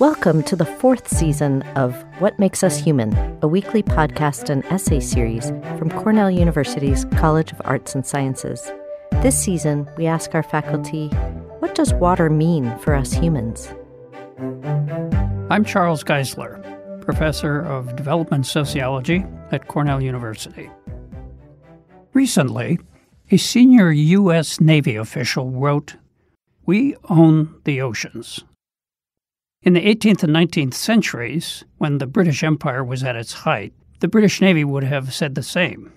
Welcome to the fourth season of What Makes Us Human, a weekly podcast and essay series from Cornell University's College of Arts and Sciences. This season, we ask our faculty what does water mean for us humans? I'm Charles Geisler, professor of development sociology at Cornell University. Recently, a senior U.S. Navy official wrote, We own the oceans. In the 18th and 19th centuries, when the British Empire was at its height, the British Navy would have said the same.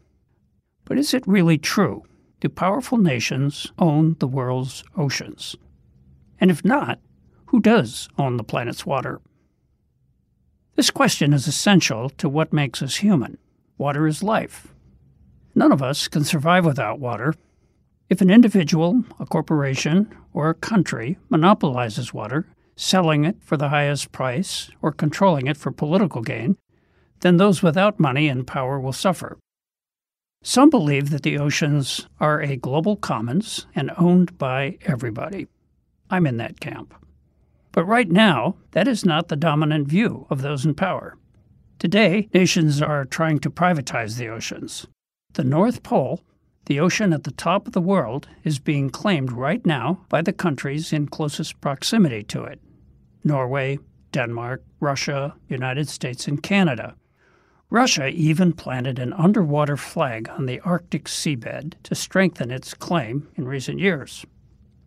But is it really true? Do powerful nations own the world's oceans? And if not, who does own the planet's water? This question is essential to what makes us human. Water is life. None of us can survive without water. If an individual, a corporation, or a country monopolizes water, selling it for the highest price, or controlling it for political gain, then those without money and power will suffer. Some believe that the oceans are a global commons and owned by everybody. I'm in that camp. But right now, that is not the dominant view of those in power. Today, nations are trying to privatize the oceans. The North Pole, the ocean at the top of the world, is being claimed right now by the countries in closest proximity to it. Norway, Denmark, Russia, United States, and Canada. Russia even planted an underwater flag on the Arctic seabed to strengthen its claim in recent years.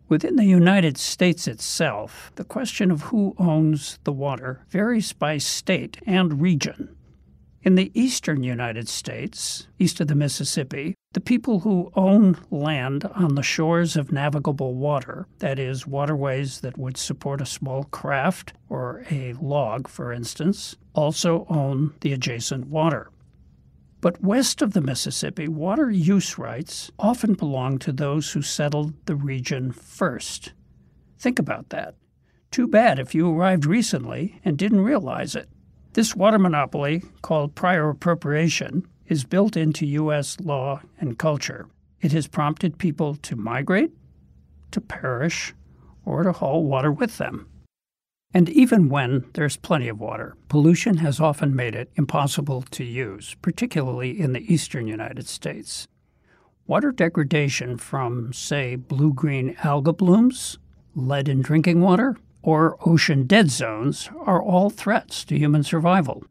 Within the United States itself, the question of who owns the water varies by state and region. In the eastern United States, east of the Mississippi, the people who own land on the shores of navigable water, that is, waterways that would support a small craft or a log, for instance, also own the adjacent water. But west of the Mississippi, water use rights often belong to those who settled the region first. Think about that. Too bad if you arrived recently and didn't realize it. This water monopoly, called prior appropriation, is built into U.S. law and culture. It has prompted people to migrate, to perish, or to haul water with them. And even when there's plenty of water, pollution has often made it impossible to use, particularly in the eastern United States. Water degradation from, say, blue green alga blooms, lead in drinking water, or ocean dead zones are all threats to human survival.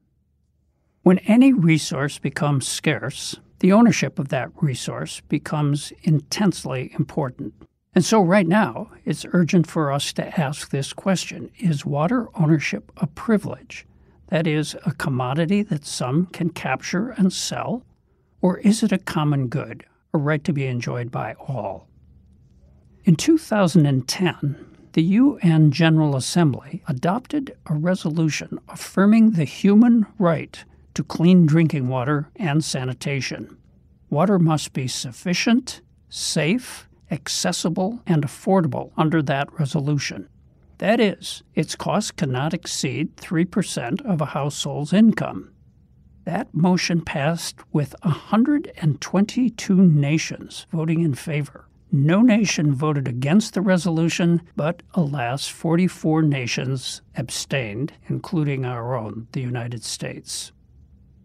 When any resource becomes scarce, the ownership of that resource becomes intensely important. And so, right now, it's urgent for us to ask this question Is water ownership a privilege? That is, a commodity that some can capture and sell? Or is it a common good, a right to be enjoyed by all? In 2010, the UN General Assembly adopted a resolution affirming the human right to clean drinking water and sanitation. Water must be sufficient, safe, accessible, and affordable under that resolution. That is, its cost cannot exceed 3% of a household's income. That motion passed with 122 nations voting in favor. No nation voted against the resolution, but alas, 44 nations abstained, including our own, the United States.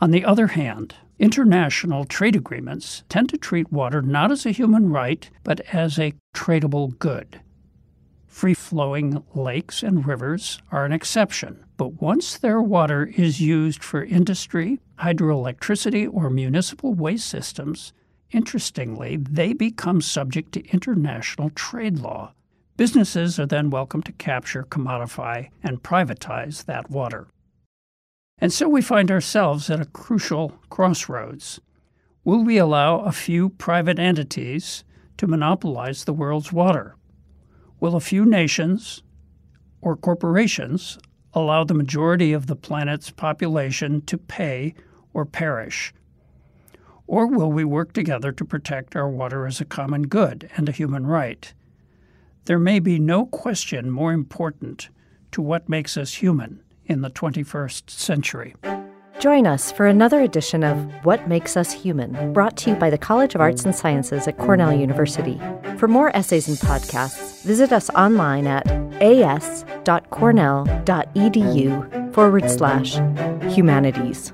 On the other hand, international trade agreements tend to treat water not as a human right, but as a tradable good. Free flowing lakes and rivers are an exception, but once their water is used for industry, hydroelectricity, or municipal waste systems, Interestingly, they become subject to international trade law. Businesses are then welcome to capture, commodify, and privatize that water. And so we find ourselves at a crucial crossroads. Will we allow a few private entities to monopolize the world's water? Will a few nations or corporations allow the majority of the planet's population to pay or perish or will we work together to protect our water as a common good and a human right? There may be no question more important to what makes us human in the 21st century. Join us for another edition of What Makes Us Human, brought to you by the College of Arts and Sciences at Cornell University. For more essays and podcasts, visit us online at as.cornell.edu forward slash humanities.